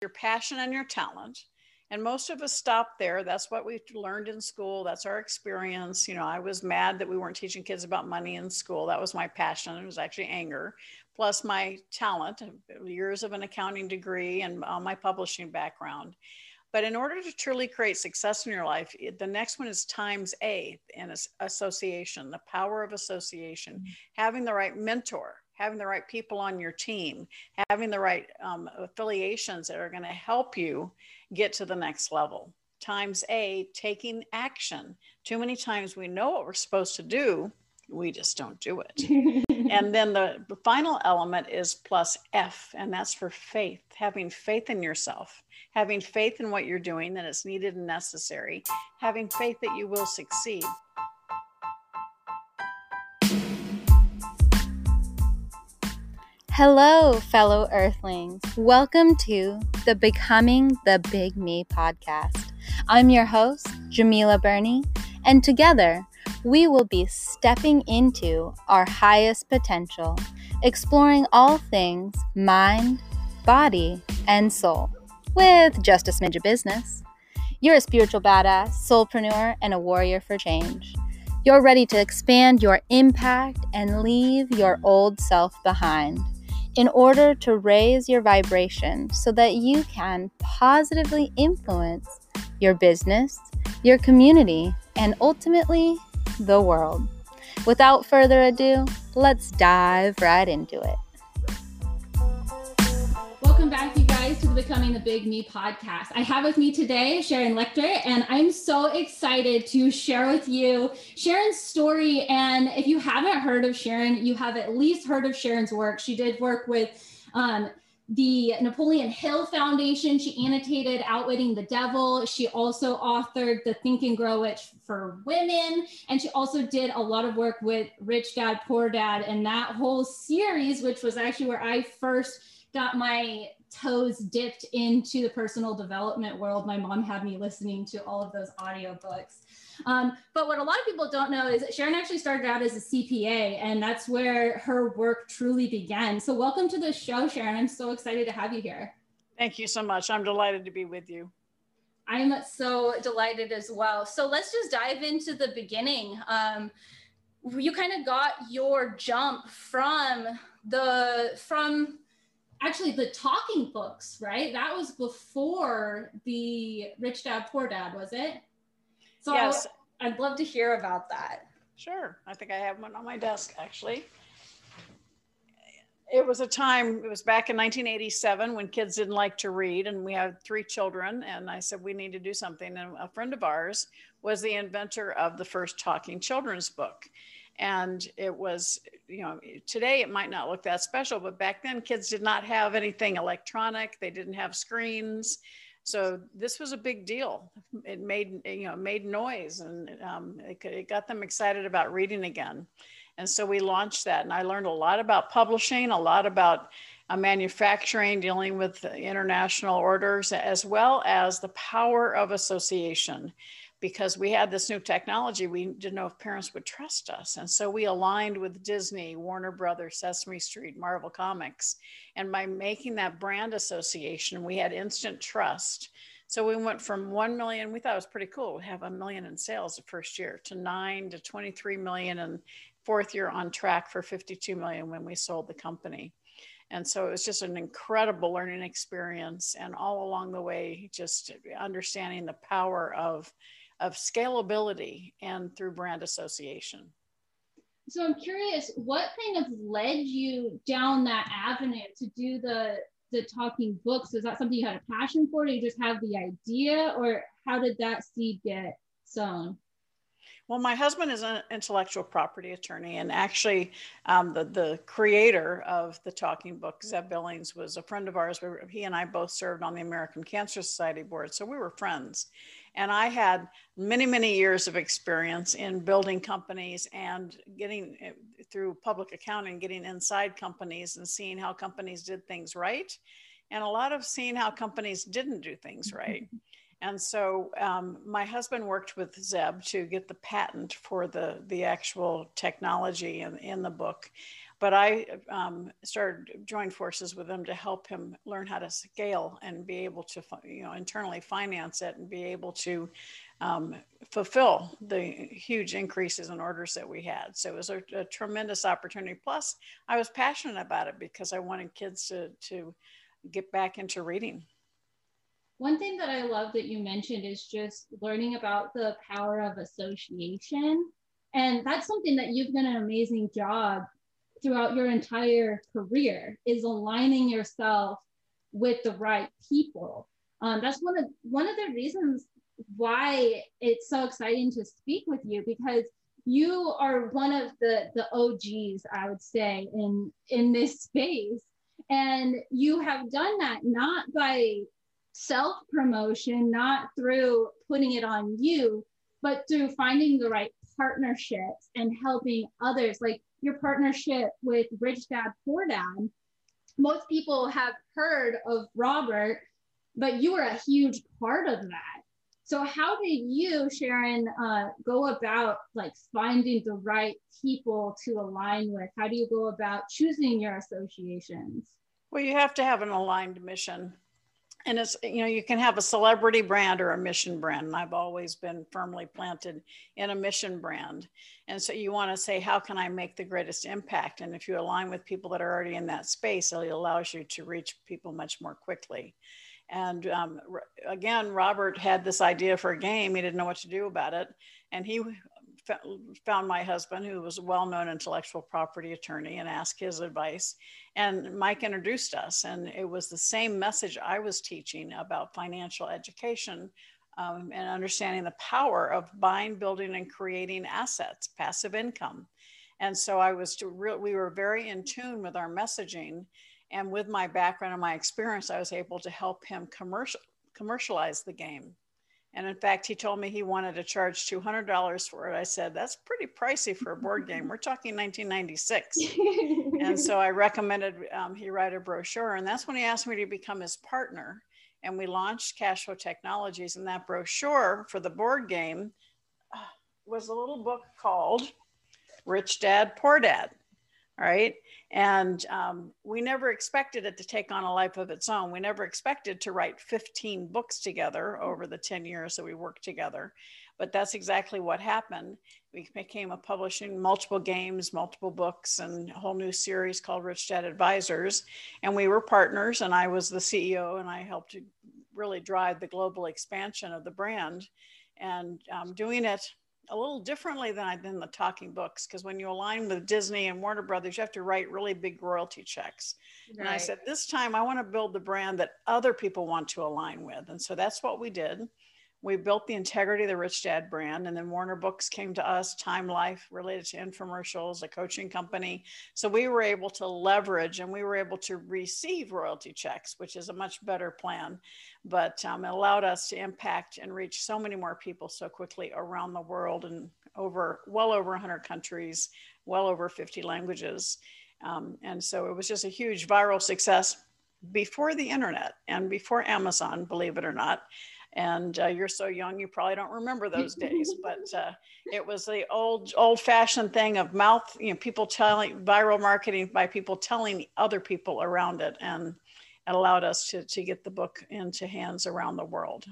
your passion and your talent. And most of us stop there. That's what we learned in school. That's our experience. You know, I was mad that we weren't teaching kids about money in school. That was my passion. It was actually anger, plus my talent, years of an accounting degree and uh, my publishing background. But in order to truly create success in your life, the next one is times A in association, the power of association, mm-hmm. having the right mentor, having the right people on your team, having the right um, affiliations that are going to help you get to the next level. Times A, taking action. Too many times we know what we're supposed to do, we just don't do it. and then the, the final element is plus F, and that's for faith, having faith in yourself, having faith in what you're doing, that it's needed and necessary, having faith that you will succeed. Hello, fellow Earthlings. Welcome to the Becoming the Big Me podcast. I'm your host, Djemilah Birnie, and together we will be stepping into our highest potential, exploring all things mind, body, and soul with just a smidge of business. You're a spiritual badass, soulpreneur, and a warrior for change. You're ready to expand your impact and leave your old self behind in order to raise your vibration so that you can positively influence your business, your community, and ultimately the world. Without further ado, let's dive right into it. Welcome back, Becoming the Big Me podcast. I have with me today Sharon Lechter, and I'm so excited to share with you Sharon's story. And if you haven't heard of Sharon, you have at least heard of Sharon's work. She did work with um, the Napoleon Hill Foundation. She annotated Outwitting the Devil. She also authored the Think and Grow Rich for Women. And she also did a lot of work with Rich Dad, Poor Dad, and that whole series, which was actually where I first got my toes dipped into the personal development world. My mom had me listening to all of those audiobooks. Um, but what a lot of people don't know is Sharon actually started out as a CPA, and that's where her work truly began. So, welcome to the show, Sharon. I'm so excited to have you here. Thank you so much. I'm delighted to be with you. I'm so delighted as well. So, let's just dive into the beginning. Um, you kind of got your jump from the from actually the talking books, right? That was before the Rich Dad Poor Dad, was it? So yes. I'd love to hear about that. Sure. I think I have one on my desk actually. It was a time, it was back in 1987 when kids didn't like to read, and we had three children. And I said, We need to do something. And a friend of ours was the inventor of the first talking children's book and it was you know today it might not look that special but back then kids did not have anything electronic. They didn't have screens. So this was a big deal. It made you know made noise and um, it, it got them excited about reading again. And so we launched that and i learned a lot about publishing a lot about uh, manufacturing dealing with international orders as well as the power of association because we had this new technology, we didn't know if parents would trust us. And so we aligned with Disney, Warner Brothers, Sesame Street, Marvel Comics. And by making that brand association, we had instant trust. So we went from 1 million, we thought it was pretty cool. We have a million in sales the first year to nine to 23 million and fourth year on track for 52 million when we sold the company. And so it was just an incredible learning experience. And all along the way, just understanding the power of of scalability and through brand association. So I'm curious, what kind of led you down that avenue to do the the talking books? Is that something you had a passion for? Did you just have the idea, or how did that seed get sown? Well, my husband is an intellectual property attorney, and actually, um, the the creator of the Talking Book, Zeb Billings, was a friend of ours. We were, he and I both served on the American Cancer Society board, so we were friends. And I had many, many years of experience in building companies and getting eh, through public accounting, getting inside companies and seeing how companies did things right. And a lot of seeing how companies didn't do things right. And so um, my husband worked with Zeb to get the patent for the, the actual technology in, in the book. But I um, started joined forces with him to help him learn how to scale and be able to, you know, internally finance it and be able to um, fulfill the huge increases in orders that we had. So it was a, a, tremendous opportunity. Plus, I was passionate about it because I wanted kids to to get back into reading. One thing that I love that you mentioned is just learning about the power of association. And that's something that you've done an amazing job throughout your entire career is aligning yourself with the right people. Um, that's one of one of the reasons why it's so exciting to speak with you because you are one of the the OGs, I would say, in in this space, and you have done that not by self promotion, not through putting it on you, but through finding the right partnerships and helping others. Like your partnership with Rich Dad Poor Dad. Most people have heard of Robert, but you were a huge part of that. So how did you, Sharon, uh, go about like finding the right people to align with? How do you go about choosing your associations? Well, you have to have an aligned mission and it's you know you can have a celebrity brand or a mission brand and i've always been firmly planted in a mission brand. And so you want to say how can i make the greatest impact? And if you align with people that are already in that space it allows you to reach people much more quickly. And um, again robert had this idea for a game. He didn't know what to do about it. And he found my husband, who was a well known intellectual property attorney, and asked his advice. And Mike introduced us, and it was the same message I was teaching about financial education um, and understanding the power of buying, building, and creating assets, passive income. And so I was to re- we were very in tune with our messaging. And with my background and my experience, I was able to help him commercial, commercialize the game. And in fact, he told me he wanted to charge $200 for it. I said, that's pretty pricey for a board game. We're talking 1996. and so I recommended um, he write a brochure. And that's when he asked me to become his partner. And we launched Cashflow Technologies. And that brochure for the board game uh, was a little book called Rich Dad, Poor Dad. All right. And um, we never expected it to take on a life of its own. We never expected to write 15 books together over the 10 years that we worked together. But that's exactly what happened. We became a publishing multiple games, multiple books, and a whole new series called Rich Dad Advisors. And we were partners, and I was the CEO, and I helped to really drive the global expansion of the brand. And um, doing it a little differently than I did in the talking books because when you align with Disney and Warner Brothers, you have to write really big royalty checks. Right. And I said, this time I want to build the brand that other people want to align with. And so that's what we did we built the integrity of the Rich Dad brand, and then Warner Books came to us, Time Life related to infomercials, a coaching company. So we were able to leverage and we were able to receive royalty checks, which is a much better plan. But um, it allowed us to impact and reach so many more people so quickly around the world and over well over 100 countries, well over 50 languages. Um, and so it was just a huge viral success before the internet and before Amazon, believe it or not and uh, you're so young you probably don't remember those days but uh, it was the old old fashioned thing of mouth you know people telling viral marketing by people telling other people around it and it allowed us to, to get the book into hands around the world.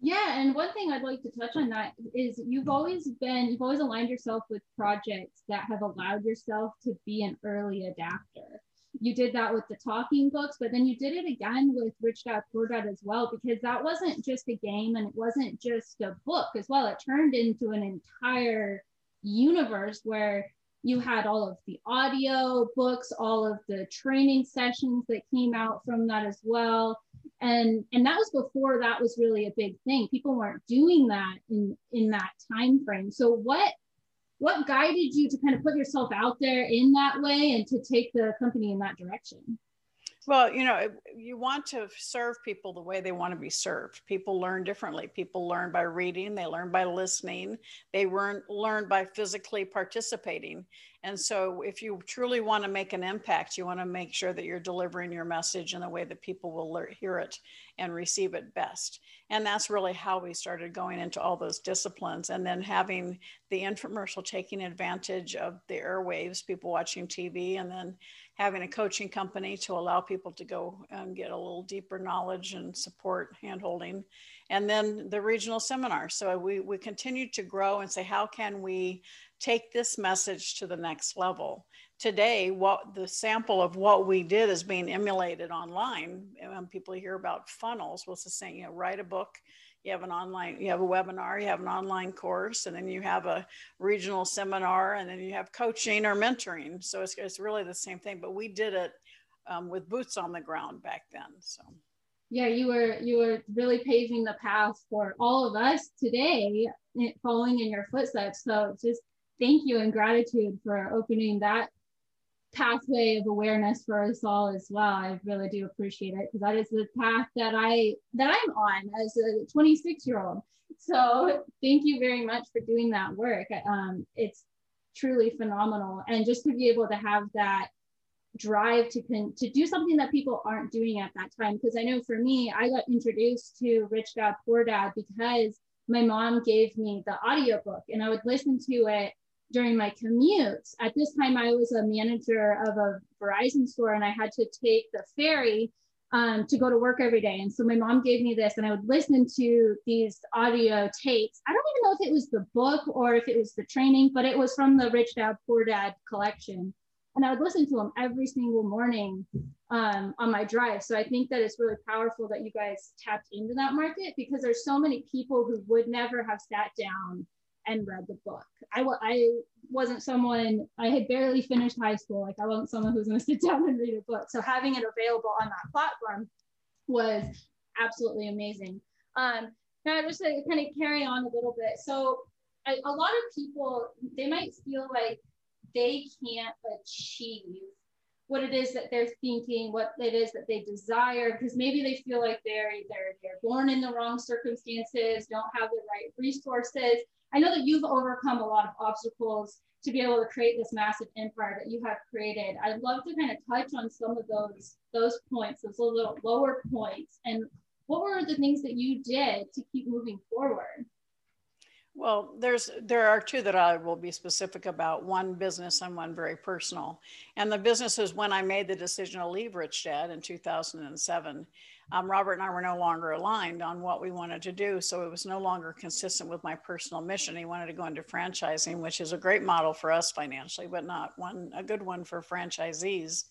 Yeah and one thing i'd like to touch on that is you've always been you've always aligned yourself with projects that have allowed yourself to be an early adapter you did that with the talking books, but then you did it again with Rich Dad Poor Dad as well, because that wasn't just a game and it wasn't just a book as well. It turned into an entire universe where you had all of the audio books, all of the training sessions that came out from that as well. And and that was before that was really a big thing. People weren't doing that in in that time frame. So what what guided you to kind of put yourself out there in that way and to take the company in that direction? Well, you know, you want to serve people the way they want to be served. People learn differently. People learn by reading, they learn by listening, they learn, learn by physically participating. And so, if you truly want to make an impact, you want to make sure that you're delivering your message in a way that people will hear it and receive it best. And that's really how we started going into all those disciplines. And then having the infomercial taking advantage of the airwaves, people watching TV, and then having a coaching company to allow people to go and get a little deeper knowledge and support handholding. And then the regional seminar. So we, we continue to grow and say how can we take this message to the next level? Today what the sample of what we did is being emulated online. And when people hear about funnels what's the saying you know write a book you have an online you have a webinar you have an online course and then you have a regional seminar and then you have coaching or mentoring. So it's, it's really the same thing but we did it um, with boots on the ground back then so. Yeah you were you were really paving the path for all of us today eh, following in your footsteps. So just thank you and gratitude for opening that pathway of awareness for us all as well. I really do appreciate it because that is the path that I that I'm on as a 26 year old. So thank you very much for doing that work. Um, it's truly phenomenal, and just to be able to have that drive to con- to do something that people aren't doing at that time. Because I know for me, I got introduced to Rich Dad Poor Dad because my mom gave me the audiobook and I would listen to it during my commutes. At this time, I was a manager of a Verizon store and I had to take the ferry um, to go to work every day. And so my mom gave me this and I would listen to these audio tapes. I don't even know if it was the book or if it was the training, but it was from the Rich Dad Poor Dad collection. And I would listen to them every single morning um, on my drive. So I think that it's really powerful that you guys tapped into that market because there's so many people who would never have sat down and read the book. I, I wasn't someone, I had barely finished high school. Like I wasn't someone who was going to sit down and read a book. So having it available on that platform was absolutely amazing. Um, now just to kind of carry on a little bit. So a, a lot of people, they might feel like they can't achieve what it is that they're thinking, what it is that they desire, because maybe they feel like they're either they're born in the wrong circumstances, don't have the right resources, I know that you've overcome a lot of obstacles to be able to create this massive empire that you have created. I'd love to kind of touch on some of those those points, those little lower points, and what were the things that you did to keep moving forward? Well, there's there are two that I will be specific about. One business and one very personal. And the business is when I made the decision to leave Rich Dad in 2007 um, Robert and I were no longer aligned on what we wanted to do. So it was no longer consistent with my personal mission. He wanted to go into franchising, which is a great model for us financially, but not one a good one for franchisees.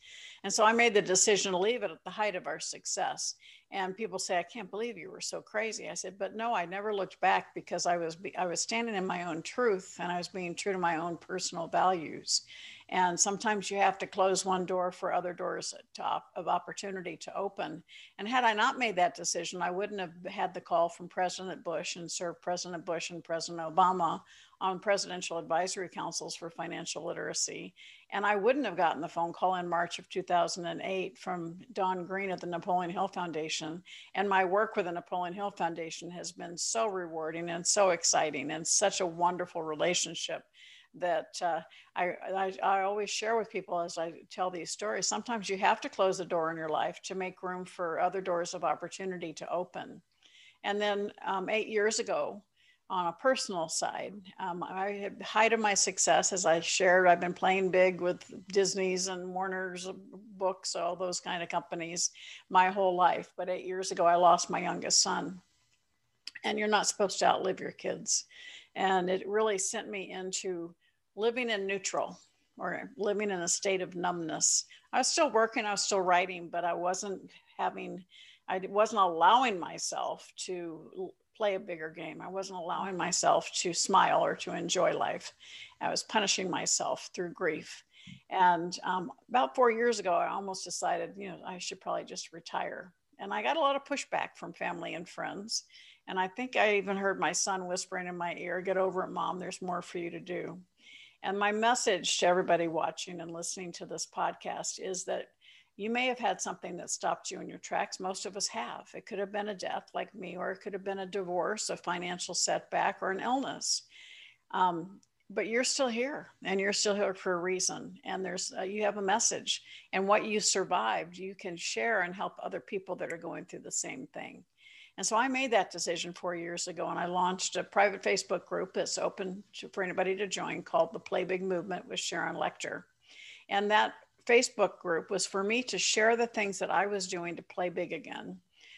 And so I made the decision to leave it at the height of our success. And people say, "I can't believe you were so crazy." I said, "But no, I never looked back because I was I was standing in my own truth and I was being true to my own personal values." And sometimes you have to close one door for other doors top of opportunity to open. And had I not made that decision, I wouldn't have had the call from President Bush and served President Bush and President Obama on presidential advisory councils for financial literacy. And I wouldn't have gotten the phone call in March of 2008 from Don Green at the Napoleon Hill Foundation. And my work with the Napoleon Hill Foundation has been so rewarding and so exciting and such a wonderful relationship that uh, I, I, I, always share with people as I tell these stories. Sometimes you have to close a door in your life to make room for other doors of opportunity to open. And then um, eight years ago, on a personal side, um, I had height of my success, as I shared. I've been playing big with Disney's and Warner's books, all those kind of companies, my whole life. But eight years ago, I lost my youngest son, and you're not supposed to outlive your kids. And it really sent me into living in neutral or living in a state of numbness. I was still working, I was still writing, but I wasn't having, I wasn't allowing myself to play a bigger game. I wasn't allowing myself to smile or to enjoy life. I was punishing myself through grief. And um, about four years ago, I almost decided, you know, I should probably just retire. And I got a lot of pushback from family and friends. And I think I even heard my son whispering in my ear, Get over it, mom, there's more for you to do. And my message to everybody watching and listening to this podcast is that you may have had something that stopped you in your tracks. Most of us have. It could have been a death like me, or it could have been a divorce, a financial setback, or an illness. Um, but you're still here and you're still here for a reason and there's uh, you have a message and what you survived you can share and help other people that are going through the same thing and so i made that decision four years ago and i launched a private facebook group that's open to, for anybody to join called the play big movement with sharon lechter and that Facebook group was for me to share the things that I was doing to play big again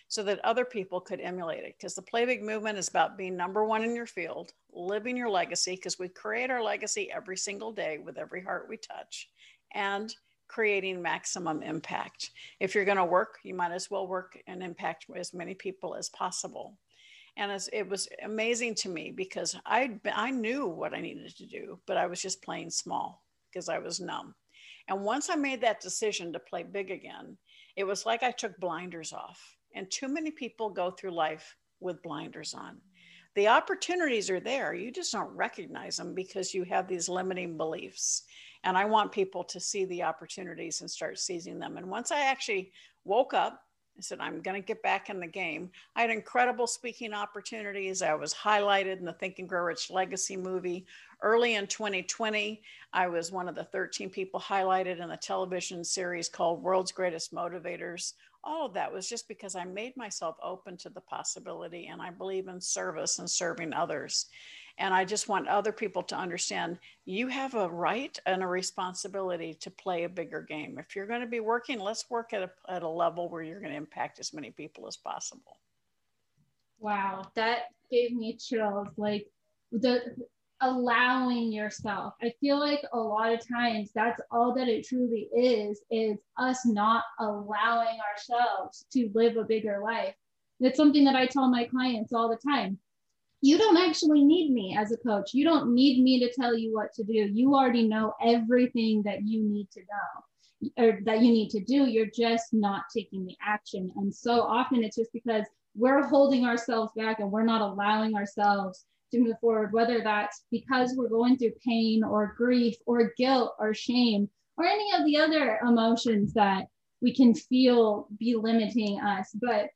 so that other people could emulate it. Because the Play Big movement is about being number one in your field, living your legacy, because we create our legacy every single day with every heart we touch, and creating maximum impact. If you're going to work, you might as well work and impact as many people as possible. And it was amazing to me because I I knew what I needed to do, but I was just playing small because I was numb. And once I made that decision to play big again, it was like I took blinders off. And too many people go through life with blinders on. The opportunities are there. You just don't recognize them because you have these limiting beliefs. And I want people to see the opportunities and start seizing them. And once I actually woke up, I said, I'm going to get back in the game. I had incredible speaking opportunities. I was highlighted in the Think and Grow Rich Legacy movie. Early in 2020, I was one of the 13 people highlighted in the television series called World's Greatest Motivators. All of that was just because I made myself open to the possibility and I believe in service and serving others. And I just want other people to understand you have a right and a responsibility to play a bigger game. If you're going to be working, let's work at a, at a level where you're going to impact as many people as possible. Wow, that gave me chills. Like the allowing yourself. I feel like a lot of times that's all that it truly is is us not allowing ourselves to live a bigger life. It's something that I tell my clients all the time. You don't actually need me as a coach. You don't need me to tell you what to do. You already know everything that you need to know or that you need to do. You're just not taking the action. And so often it's just because we're holding ourselves back and we're not allowing ourselves to move forward, whether that's because we're going through pain or grief or guilt or shame or any of the other emotions that we can feel be limiting us. But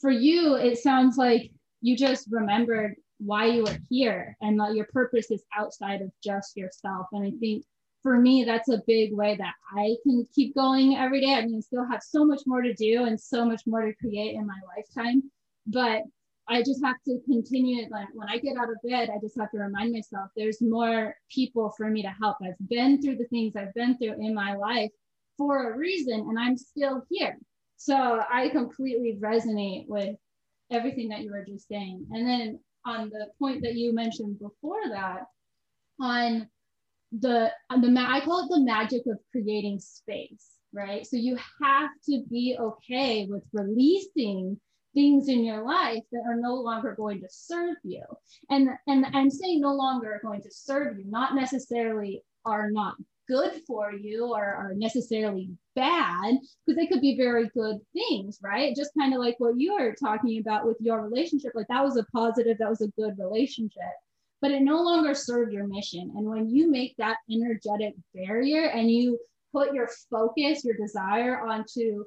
for you, it sounds like you just remembered why you were here and that your purpose is outside of just yourself. And I think for me, that's a big way that I can keep going every day. I mean, still have so much more to do and so much more to create in my lifetime. But I just have to continue. Like when I get out of bed, I just have to remind myself there's more people for me to help. I've been through the things I've been through in my life for a reason, and I'm still here. So I completely resonate with everything that you were just saying. And then on the point that you mentioned before that, on the on the I call it the magic of creating space, right? So you have to be okay with releasing things in your life that are no longer going to serve you. And and I'm saying no longer are going to serve you, not necessarily are not good for you or are necessarily bad, because they could be very good things, right? Just kind of like what you were talking about with your relationship. Like that was a positive, that was a good relationship. But it no longer served your mission. And when you make that energetic barrier and you put your focus, your desire onto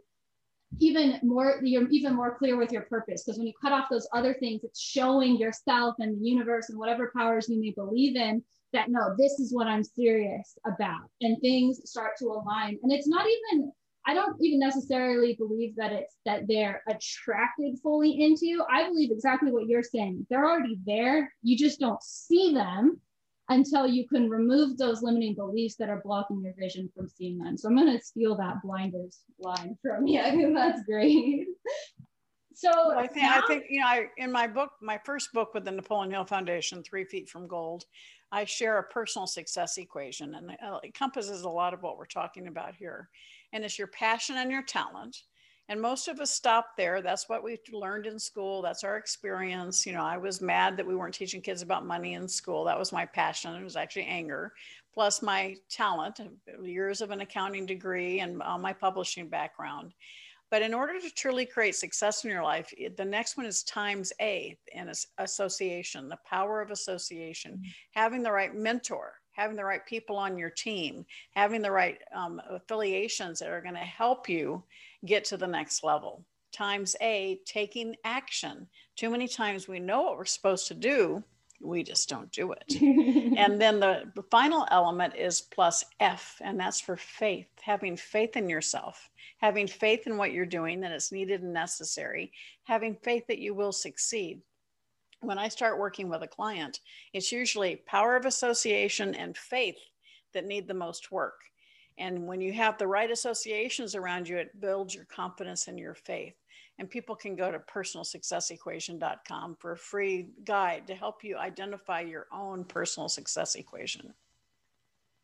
even more you're even more clear with your purpose. Because when you cut off those other things it's showing yourself and the universe and whatever powers you may believe in that no this is what i'm serious about. And things start to align. And it's not even i don't even necessarily believe that it's that they're attracted fully into i believe exactly what you're saying. They're already there. You just don't see them until you can remove those limiting beliefs that are blocking your vision from seeing them. So I'm going to steal that blinders line from you. I think that's great. So well, I think now, I think you know I in my book, my first book with the Napoleon Hill Foundation, Three Feet from Gold, I share a personal success equation, and it uh, encompasses a lot of what we're talking about here. And it's your passion and your talent and most of us stop there. That's what we learned in school. That's our experience. You know, I was mad that we weren't teaching kids about money in school. That was my passion. It was actually anger, plus my talent, years of an accounting degree and uh, my publishing background. But in order to truly create success in your life, the next one is times A in association, the power of association, mm-hmm. having the right mentor, having the right people on your team, having the right um, affiliations that are going to help you get to the next level. Times A, taking action. Too many times we know what we're supposed to do, we just don't do it. and then the, the final element is plus F, and that's for faith, having faith in yourself, having faith in what you're doing, that it's needed and necessary, having faith that you will succeed. When I start working with a client, it's usually power of association and faith that need the most work. And when you have the right associations around you, it builds your confidence and your faith. And people can go to personalsuccessequation.com for a free guide to help you identify your own personal success equation.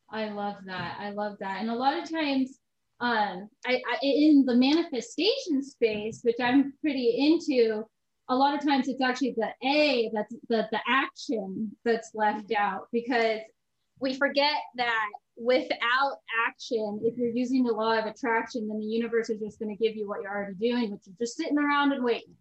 I love that. I love that. And a lot of times, um, I, I, in the manifestation space, which I'm pretty into, a lot of times it's actually the A that's the, the action that's left out because we forget that without action, if you're using the law of attraction, then the universe is just going to give you what you're already doing, which is just sitting around and waiting,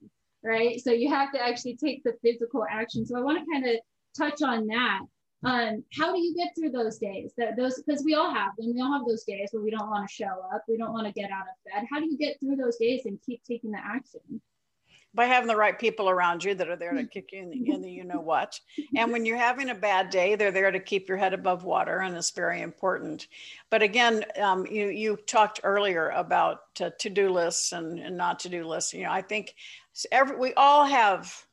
right? So you have to actually take the physical action. So I want to kind of touch on that. Um, how do you get through those days? That those because we all have them. We all have those days where we don't want to show up, we don't want to get out of bed. How do you get through those days and keep taking the action? By having the right people around you that are there to kick you in the, in the you know what. And when you're having a bad day, they're there to keep your head above water, and it's very important. But again, um, you you talked earlier about to do lists and, and not to do lists. You know, I think every we all have.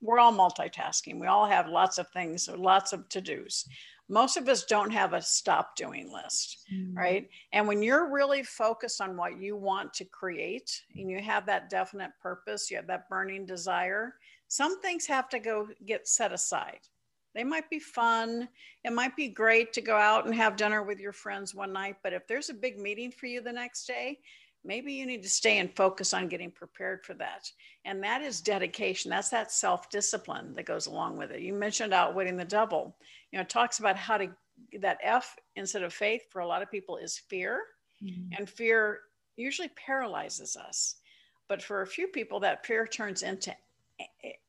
We're all multitasking. We all have lots of things, lots of to dos most of us don't have a stop doing list, mm-hmm. right? And when you're really focused on what you want to create and you have that definite purpose, you have that burning desire, some things have to go get set aside. They might be fun. It might be great to go out and have dinner with your friends one night, but if there's a big meeting for you the next day, maybe you need to stay and focus on getting prepared for that. And that is dedication. That's that self discipline that goes along with it. You mentioned outwitting the devil you know, it talks about how to that F instead of faith for a lot of people is fear. Mm-hmm. And fear usually paralyzes us. But for a few people, that fear turns into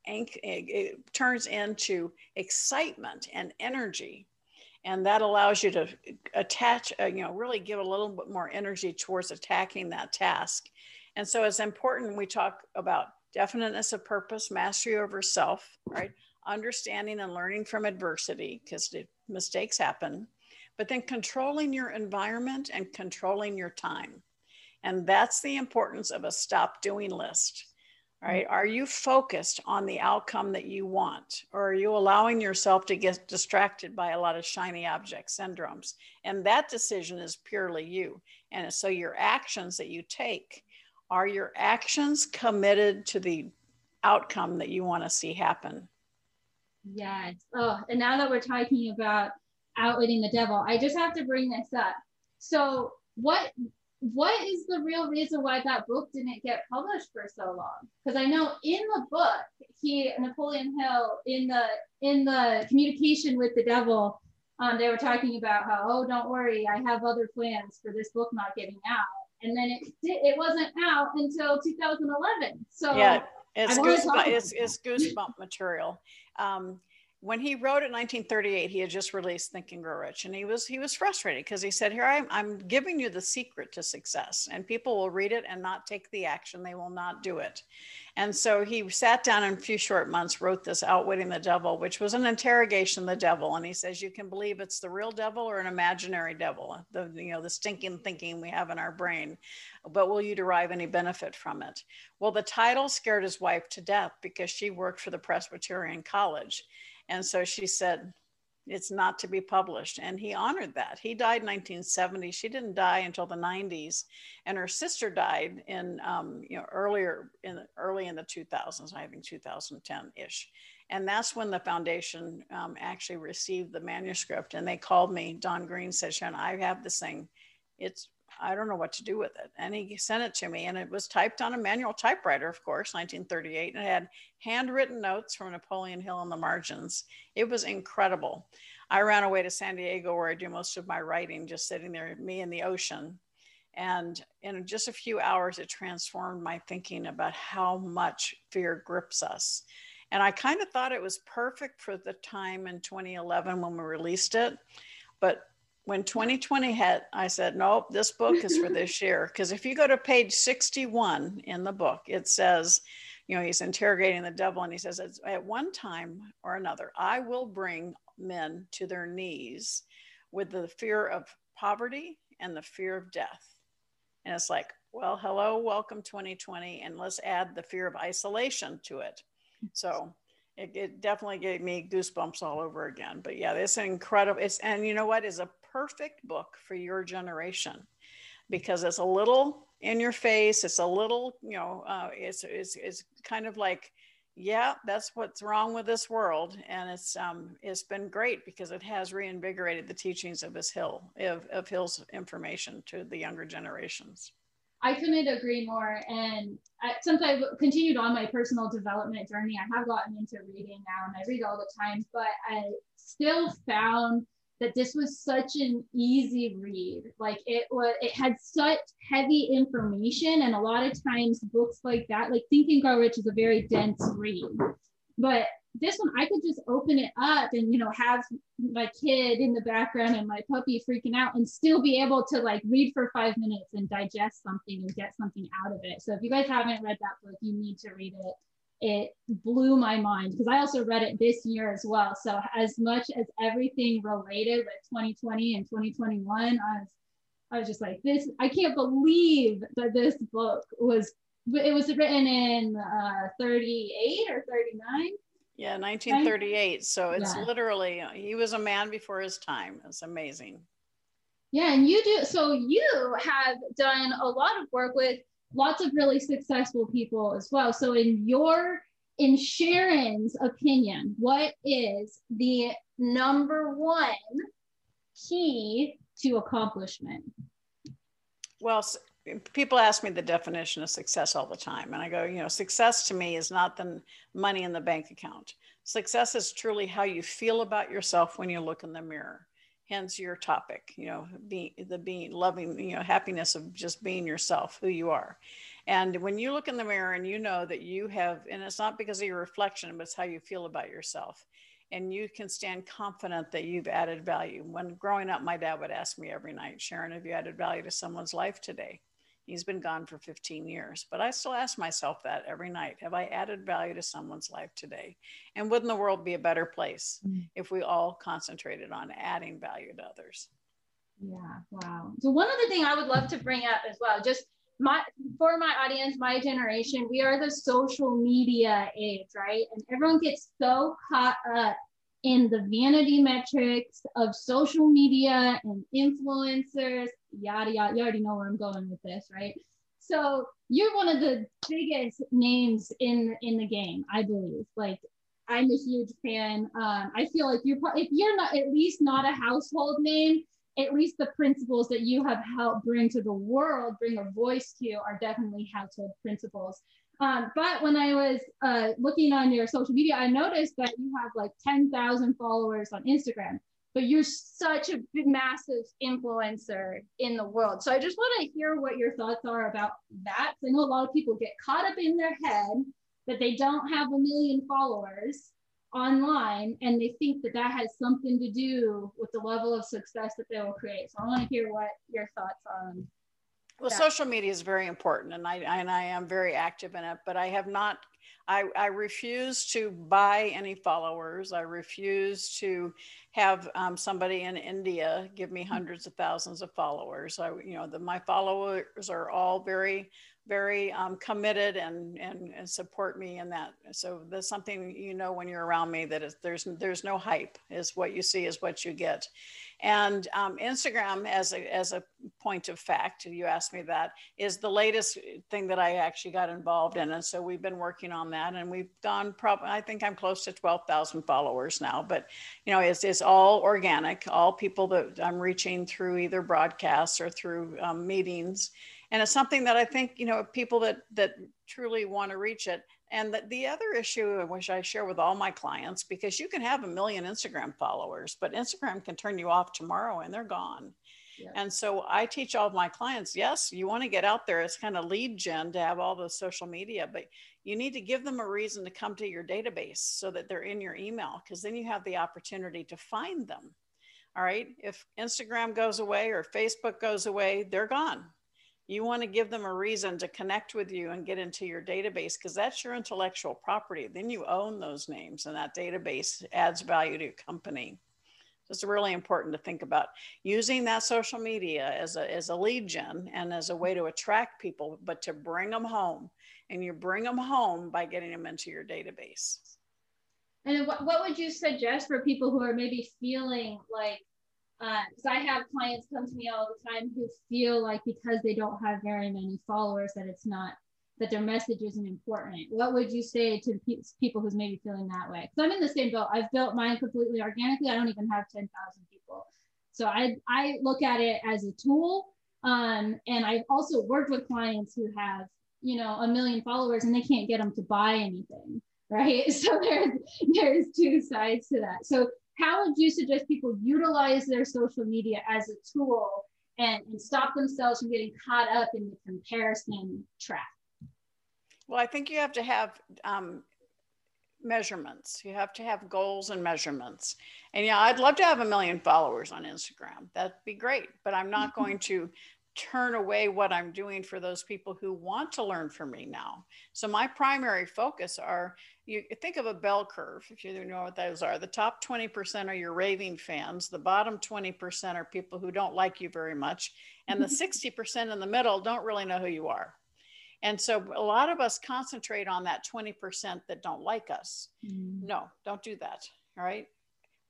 it turns into excitement and energy and that allows you to attach uh, you know really give a little bit more energy towards attacking that task and so it's important we talk about definiteness of purpose mastery over self right understanding and learning from adversity because mistakes happen, but then controlling your environment and controlling your time. And that's the importance of a stop doing list. Mm-hmm. Right? Are you focused on the outcome that you want? Or are you allowing yourself to get distracted by a lot of shiny object syndromes? And that decision is purely you. And so your actions that you take are your actions committed to the outcome that you want to see happen? Yes. Oh, and now that we're talking about outwitting the devil, I just have to bring this up. So, what what is the real reason why that book didn't get published for so long? Because I know in the book, he Napoleon Hill in the in the communication with the devil, um, they were talking about how oh don't worry, I have other plans for this book not getting out, and then it it wasn't out until 2011. So yeah, it's goosebump, it's, it's goosebump material um, when he wrote in 1938 he had just released think and grow rich and he was he was frustrated because he said here I'm, I'm giving you the secret to success and people will read it and not take the action. They will not do it. And so he sat down in a few short months wrote this outwitting the devil which was an interrogation of the devil and he says you can believe it's the real devil or an imaginary devil the you know the stinking thinking we have in our brain but will you derive any benefit from it? Well the title scared his wife to death because she worked for the presbyterian college and so she said, it's not to be published. And he honored that. He died in 1970. She didn't die until the 90s. And her sister died in, um, you know, earlier in early in the 2000s, I think 2010 ish. And that's when the foundation um, actually received the manuscript. And they called me. Don Green said, Sharon, I have this thing. It's I don't know what to do with it. And he sent it to me, and it was typed on a manual typewriter, of course, 1938, and it had handwritten notes from Napoleon Hill on the margins. It was incredible. I ran away to San Diego, where I do most of my writing, just sitting there, me in the ocean. And in just a few hours, it transformed my thinking about how much fear grips us. And I kind of thought it was perfect for the time in 2011 when we released it. But when 2020 hit, I said, nope, this book is for this year. Because if you go to page 61 in the book, it says, you know, he's interrogating the devil and he says, at one time or another, I will bring men to their knees with the fear of poverty and the fear of death. And it's like, well, hello, welcome 2020, and let's add the fear of isolation to it. So it, it definitely gave me goosebumps all over again. But yeah, it's incredible. It's and you know what is a perfect book for your generation because it's a little in your face. It's a little, you know, uh, it's, it's it's kind of like yeah, that's what's wrong with this world, and it's um, it's been great because it has reinvigorated the teachings of his Hill of, of Hill's information to the younger generations. I couldn't agree more. And I, since I've continued on my personal development journey, I have gotten into reading now, and I read all the time. But I still found that this was such an easy read. Like it was, it had such heavy information, and a lot of times books like that, like Think and Grow Rich, is a very dense read. But this one, I could just open it up and you know have my kid in the background and my puppy freaking out, and still be able to like read for five minutes and digest something and get something out of it. So if you guys haven't read that book, you need to read it it blew my mind because I also read it this year as well. So as much as everything related with 2020 and 2021, I was I was just like this. I can't believe that this book was. It was written in uh, 38 or 39. Yeah, 1938. Right? So it's yeah. literally he was a man before his time. It's amazing. Yeah, and you do. So you have done a lot of work with lots of really successful people as well. So, in your, in Sharon's opinion, what is the number one key to accomplishment? Well, people ask me the definition of success all the time. And I go, you know, success to me is not the money in the bank account. Success is truly how you feel about yourself when you look in the mirror hence your topic you know being the being loving you know happiness of just being yourself who you are. And when you look in the mirror and you know that you have and it's not because of your reflection but it's how you feel about yourself. And you can stand confident that you've added value. When growing up my dad would ask me every night sharon have you added value to someone's life today He's been gone for 15 years, but I still ask myself that every night. Have I added value to someone's life today? And wouldn't the world be a better place mm-hmm. if we all concentrated on adding value to others? Yeah, wow. So, one other thing I would love to bring up as well, just my for my audience, my generation, we are the social media age, right? And everyone gets so caught up in the vanity metrics of social media and influencers, yada yada. You already know where I'm going with this, right? So you're one of the biggest names in in the game, I believe. Like I'm a huge fan. Um, I feel like you're if you're not at least not a household name, at least the principles that you have helped bring to the world, bring a voice to, are definitely household principles. Um, but when I was uh, looking on your social media, I noticed that you have like 10,000 followers on Instagram, but you're such a massive influencer in the world. So I just want to hear what your thoughts are about that. I know a lot of people get caught up in their head that they don't have a million followers online and they think that that has something to do with the level of success that they will create. So I want to hear what your thoughts are on well, yeah. social media is very important, and I and I am very active in it. But I have not. I, I refuse to buy any followers. I refuse to have um, somebody in India give me mm. hundreds of thousands of followers. I, you know, the, my followers are all very very um, committed and, and, and support me in that. So there's something you know when you're around me that there's there's no hype. Is what you see is what you get. And um, Instagram, as a as a point of fact, you asked me that is the latest thing that I actually got involved in, and so we've been working on that, and we've gone probably I think I'm close to twelve thousand followers now. But you know, it's it's all organic, all people that I'm reaching through either broadcasts or through um, meetings and it's something that I think you know people that that truly want to reach it. And the, the other issue, which I share with all my clients, because you can have a million Instagram followers, but Instagram can turn you off tomorrow and they're gone. Yeah. And so I teach all of my clients, yes, you want to get out there. It's kind of lead gen to have all the social media, but you need to give them a reason to come to your database so that they're in your email because then you have the opportunity to find them. All right. If Instagram goes away or Facebook goes away, they're gone. You want to give them a reason to connect with you and get into your database because that's your intellectual property. Then you own those names, and that database adds value to your company. So it's really important to think about using that social media as a, as a lead gen and as a way to attract people, but to bring them home. And you bring them home by getting them into your database. And what, what would you suggest for people who are maybe feeling like because uh, I have clients come to me all the time who feel like because they don't have very many followers that it's not that their message isn't important. What would you say to pe- people who's maybe feeling that way? Because I'm in the same boat. I've built mine completely organically. I don't even have 10,000 people. So I, I look at it as a tool. Um, and I've also worked with clients who have, you know, a million followers and they can't get them to buy anything. Right. So there's, there's two sides to that. So how would you suggest people utilize their social media as a tool and, and stop themselves from getting caught up in the comparison trap? Well, I think you have to have um, measurements. You have to have goals and measurements. And yeah, I'd love to have a million followers on Instagram. That'd be great. But I'm not going to turn away what I'm doing for those people who want to learn from me now. So my primary focus are you think of a bell curve, if you know what those are. The top 20% are your raving fans, the bottom 20% are people who don't like you very much, and the 60% mm-hmm. in the middle don't really know who you are. And so a lot of us concentrate on that 20% that don't like us. Mm. No, don't do that. All right.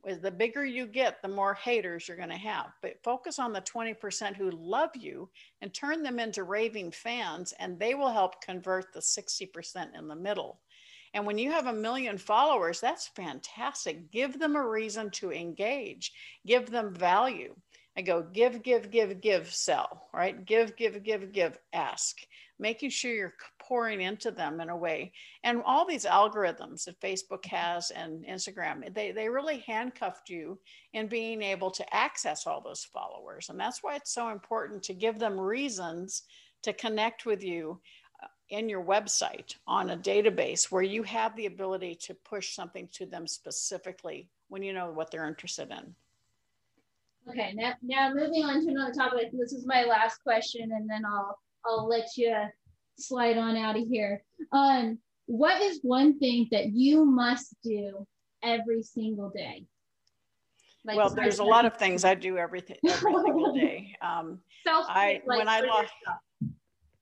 As the bigger you get, the more haters you're going to have. But focus on the 20% who love you and turn them into raving fans, and they will help convert the 60% in the middle. And when you have a million followers, that's fantastic. Give them a reason to engage, give them value. I go give, give, give, give, sell, right? Give, give, give, give, ask, making sure you're pouring into them in a way. And all these algorithms that Facebook mm-hmm. has and Instagram, they, they really handcuffed you in being able to access all those followers. And that's why it's so important to give them reasons to connect with you uh, in your website on a database where you have the ability to push something to them specifically when you know what they're interested in. Okay, now, now moving on to another topic. This is my last question, and then I'll I'll let you slide on out of here. Um, what is one thing that you must do every single day? Like well, there's a lot of things I do every, every single day. Um, Self I like when I lost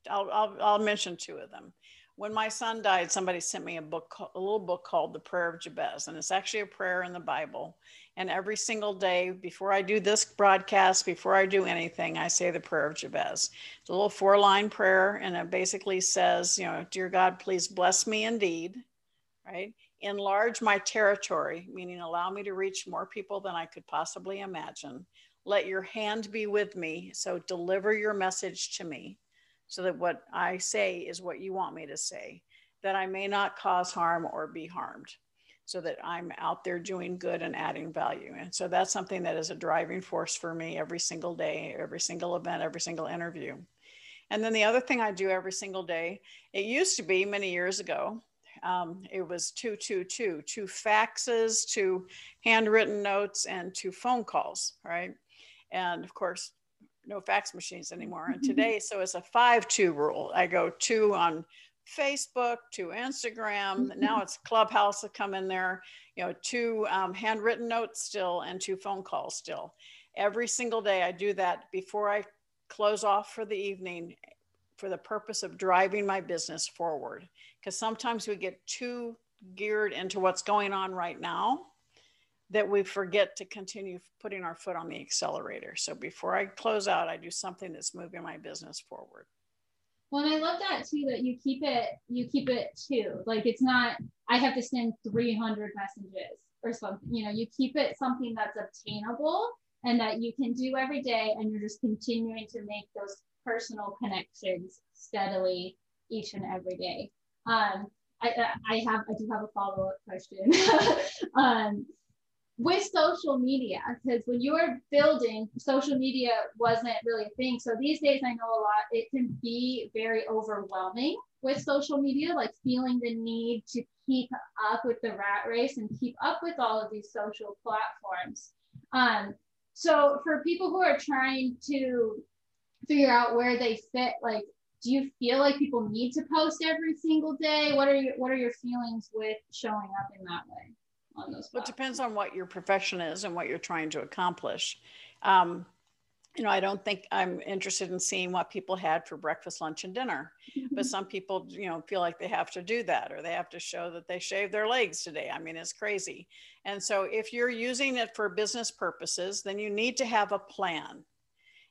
I'll, I'll, I'll mention two of them. When my son died, somebody sent me a book, a little book called The Prayer of Jabez, and it's actually a prayer in the Bible. And every single day before I do this broadcast, before I do anything, I say the Prayer of Jabez. It's a little four line prayer, and it basically says, you know, Dear God, please bless me indeed, right? Enlarge my territory, meaning allow me to reach more people than I could possibly imagine. Let your hand be with me, so deliver your message to me so that what I say is what you want me to say, that I may not cause harm or be harmed, so that I'm out there doing good and adding value. And so that's something that is a driving force for me every single day, every single event, every single interview. And then the other thing I do every single day, it used to be many years ago, um, it was two, two, two, two faxes, two handwritten notes, and two phone calls, right? And of course, no fax machines anymore. And today, so it's a five two rule. I go two on Facebook, to Instagram. Now it's Clubhouse to come in there. You know, two um, handwritten notes still and two phone calls still. Every single day, I do that before I close off for the evening for the purpose of driving my business forward. Because sometimes we get too geared into what's going on right now that we forget to continue putting our foot on the accelerator. So before I close out, I do something that's moving my business forward. Well, and I love that too that you keep it you keep it too. Like it's not I have to send 300 messages or something. You know, you keep it something that's obtainable and that you can do every day and you're just continuing to make those personal connections steadily each and every day. Um, I, I have I do have a follow up question. um, with social media because when you were building social media wasn't really a thing. So these days i know a lot it can be very overwhelming with social media like feeling the need to keep up with the rat race and keep up with all of these social platforms. Um, so for people who are trying to figure out where they fit like do you feel like people need to post every single day? What are your what are your feelings with showing up in that way on those well, it depends on what your profession is and what you're trying to accomplish. Um, you know i don't think i'm interested in seeing what people had for breakfast lunch and dinner. But some people you know feel like they have to do that or they have to show that they shaved their legs today. I mean it's crazy. And so if you're using it for business purposes then you need to have a plan.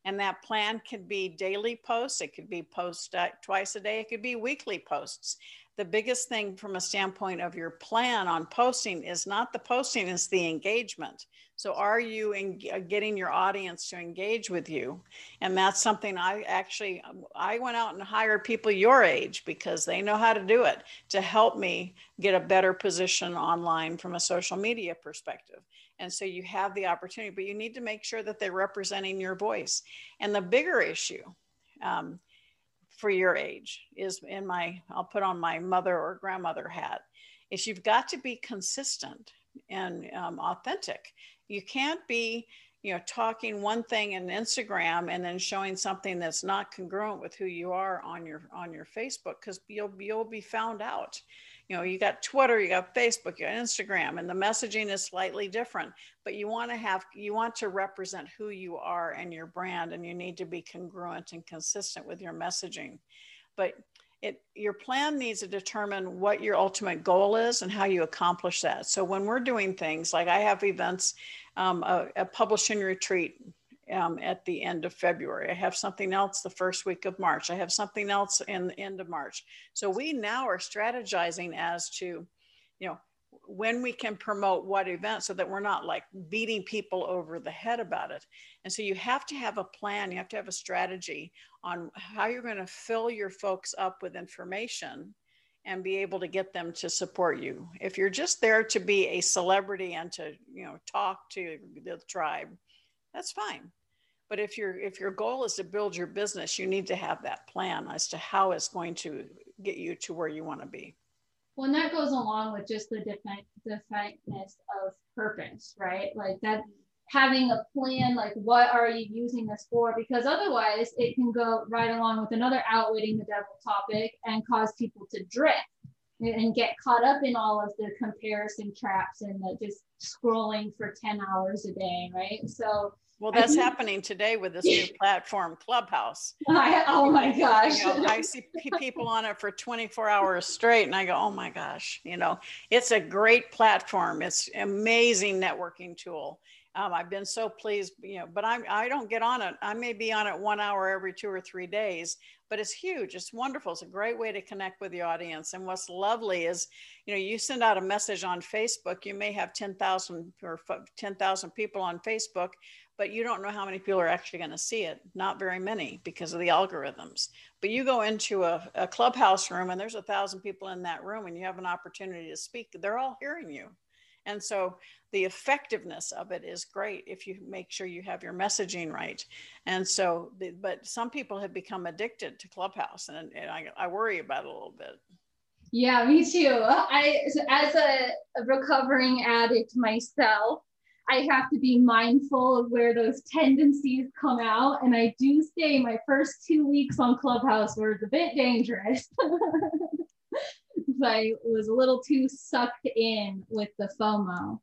And that plan could be daily posts, it could be posts twice a day, it could be weekly posts. The biggest thing from a standpoint of your plan on posting is not the posting, it's the engagement. So, are you in, uh, getting your audience to engage with you? And that's something I actually um, I went out and hired people your age because they know how to do it to help me get a better position online from a social media perspective. And so you have the opportunity, but you need to make sure that they're representing your voice. And the bigger issue um, for your age is in my, I'll put on my mother or grandmother hat, is you've got to be consistent and um, authentic. You can't be, you know, talking one thing in Instagram and then showing something that's not congruent with who you are on your on your Facebook because you'll you'll be found out you know you got twitter you got facebook you got instagram and the messaging is slightly different but you want to have you want to represent who you are and your brand and you need to be congruent and consistent with your messaging. But it your plan needs to determine what your ultimate goal is and how you accomplish that. So when we're doing things like i have events um, a, a publishing retreat um, at the end of February. I have something else the first week of March. I have something else in the end of March. So we now are strategizing as to, you know, when we can promote what event so that we're not like beating people over the head about it. And so you have to have a plan, you have to have a strategy on how you're going to fill your folks up with information and be able to get them to support you. If you're just there to be a celebrity and to, you know, talk to the tribe, that's fine. But if your if your goal is to build your business, you need to have that plan as to how it's going to get you to where you want to be. Well, and that goes along with just the defi- definiteness of purpose, right? Like that having a plan, like what are you using this for? Because otherwise, it can go right along with another outwitting the devil topic and cause people to drift and get caught up in all of the comparison traps and the just scrolling for 10 hours a day, right? So well, that's think, happening today with this new platform, Clubhouse. I, oh my gosh. You know, I see people on it for 24 hours straight, and I go, oh my gosh, you know, it's a great platform. It's amazing networking tool. Um, I've been so pleased, you know, but I'm, I don't get on it. I may be on it one hour every two or three days, but it's huge. It's wonderful. It's a great way to connect with the audience. And what's lovely is, you know, you send out a message on Facebook, you may have 10,000 or 10,000 people on Facebook, but you don't know how many people are actually going to see it. Not very many because of the algorithms. But you go into a, a clubhouse room and there's a thousand people in that room and you have an opportunity to speak. They're all hearing you. And so the effectiveness of it is great if you make sure you have your messaging right. And so, but some people have become addicted to Clubhouse and, and I, I worry about it a little bit. Yeah, me too. I, as a, recovering addict myself, I have to be mindful of where those tendencies come out. And I do say my first two weeks on Clubhouse were a bit dangerous. I was a little too sucked in with the FOMO.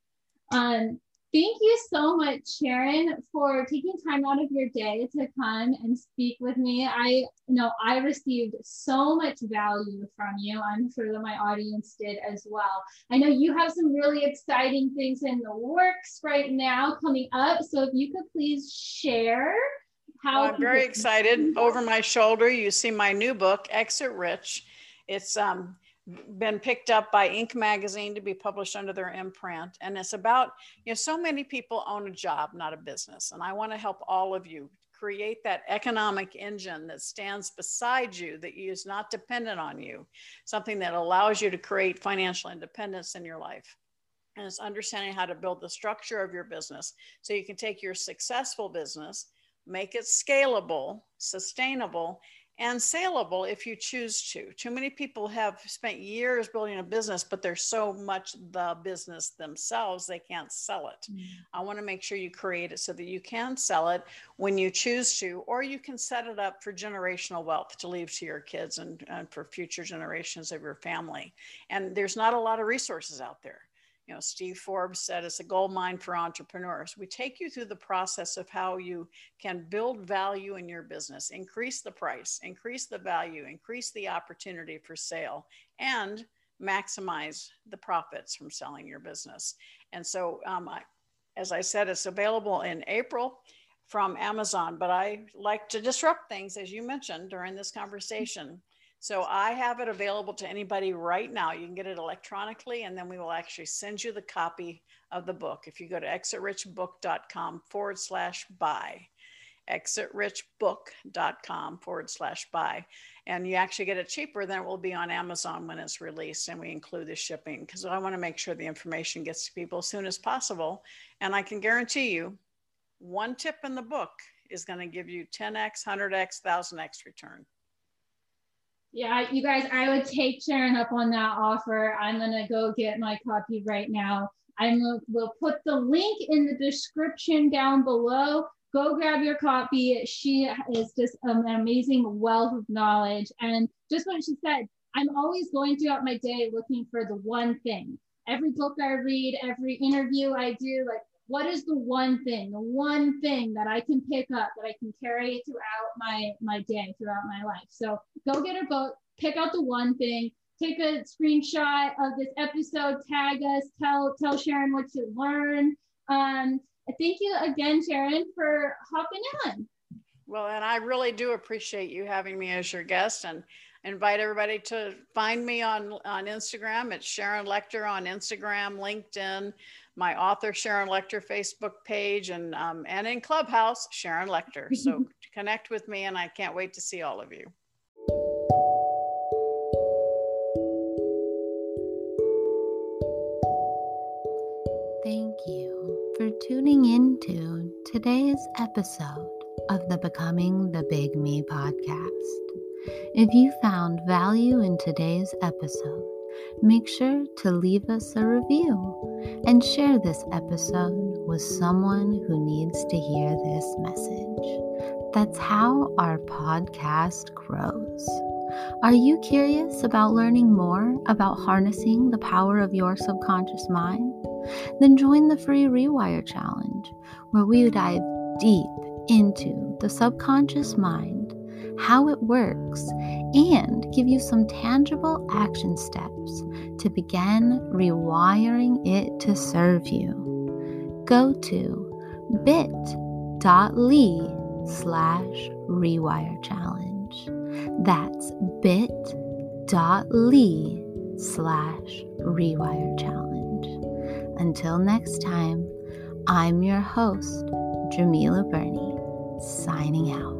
Um, Thank you so much, Sharon, for taking time out of your day to come and speak with me. I know I received so much value from you. I'm sure that my audience did as well. I know you have some really exciting things in the works right now coming up. So if you could please share how. Well, I'm very excited. Over my shoulder, you see my new book, Exit Rich. It's um, been picked up by Inc. magazine to be published under their imprint. And it's about, you know, so many people own a job, not a business. And I want to help all of you create that economic engine that stands beside you, that is not dependent on you, something that allows you to create financial independence in your life. and it's understanding how to build the structure of your business so you can take your successful business, make it scalable, sustainable, and saleable if you choose to. Too many people have spent years building a business, but they're so much the business themselves, they can't sell it. Mm. I want to make sure you create it so that you can sell it when you choose to, or you can set it up for generational wealth to leave to your kids and, and for future generations of your family. And there's not a lot of resources out there you know steve forbes said it's a gold mine for entrepreneurs. We take you through the process of how you can build value in your business increase the price increase the value increase the opportunity for sale and maximize the profits from selling your business. And so um, I, as i said it's available in april from amazon but i like to disrupt things as you mentioned during this conversation so I have it available to anybody right now. You can get it electronically, and then we will actually send you the copy of the book. If you go to exitrichbook.com forward slash buy, exitrichbook.com forward slash buy, and you actually get it cheaper than it will be on Amazon when it's released. And we include the shipping because I want to make sure the information gets to people as soon as possible. And I can guarantee you, one tip in the book is going to give you 10x, 100x, 1000x return. Yeah, you guys, I would take Sharon up on that offer. I'm gonna go get my copy right now. I will put the link in the description down below. Go grab your copy. She is just an amazing wealth of knowledge. And just what she said, I'm always going throughout my day looking for the one thing. Every book I read, every interview I do, like what is the one thing, the one thing that I can pick up that I can carry throughout my my day, throughout my life. So go get a book, pick out the one thing, take a screenshot of this episode, tag us, tell tell Sharon what you learned. Um, thank you again, Sharon, for hopping on. Well, and I really do appreciate you having me as your guest and invite everybody to find me on on Instagram. It's Sharon Lechter on Instagram, LinkedIn, my author Sharon Lechter Facebook page, and um, and in Clubhouse Sharon Lechter. So connect with me, and I can't wait to see all of you. Thank you for tuning in to today's episode of the Becoming the Big Me podcast. If you found value in today's episode, make sure to leave us a review and share this episode with someone who needs to hear this message. That's how our podcast grows. Are you curious about learning more about harnessing the power of your subconscious mind? Then join the free Rewire Challenge, where we dive deep into the subconscious mind, how it works, and give you some tangible action steps to begin rewiring it to serve you. Go to bit.ly slash rewire challenge. That's bit.ly slash rewire challenge. Until next time, I'm your host, Djemilah Birnie, signing out.